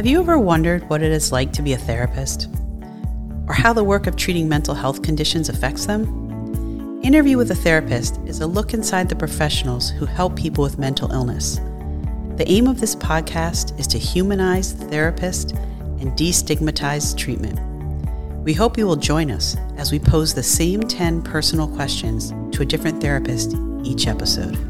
Have you ever wondered what it is like to be a therapist? Or how the work of treating mental health conditions affects them? Interview with a Therapist is a look inside the professionals who help people with mental illness. The aim of this podcast is to humanize the therapist and destigmatize treatment. We hope you will join us as we pose the same 10 personal questions to a different therapist each episode.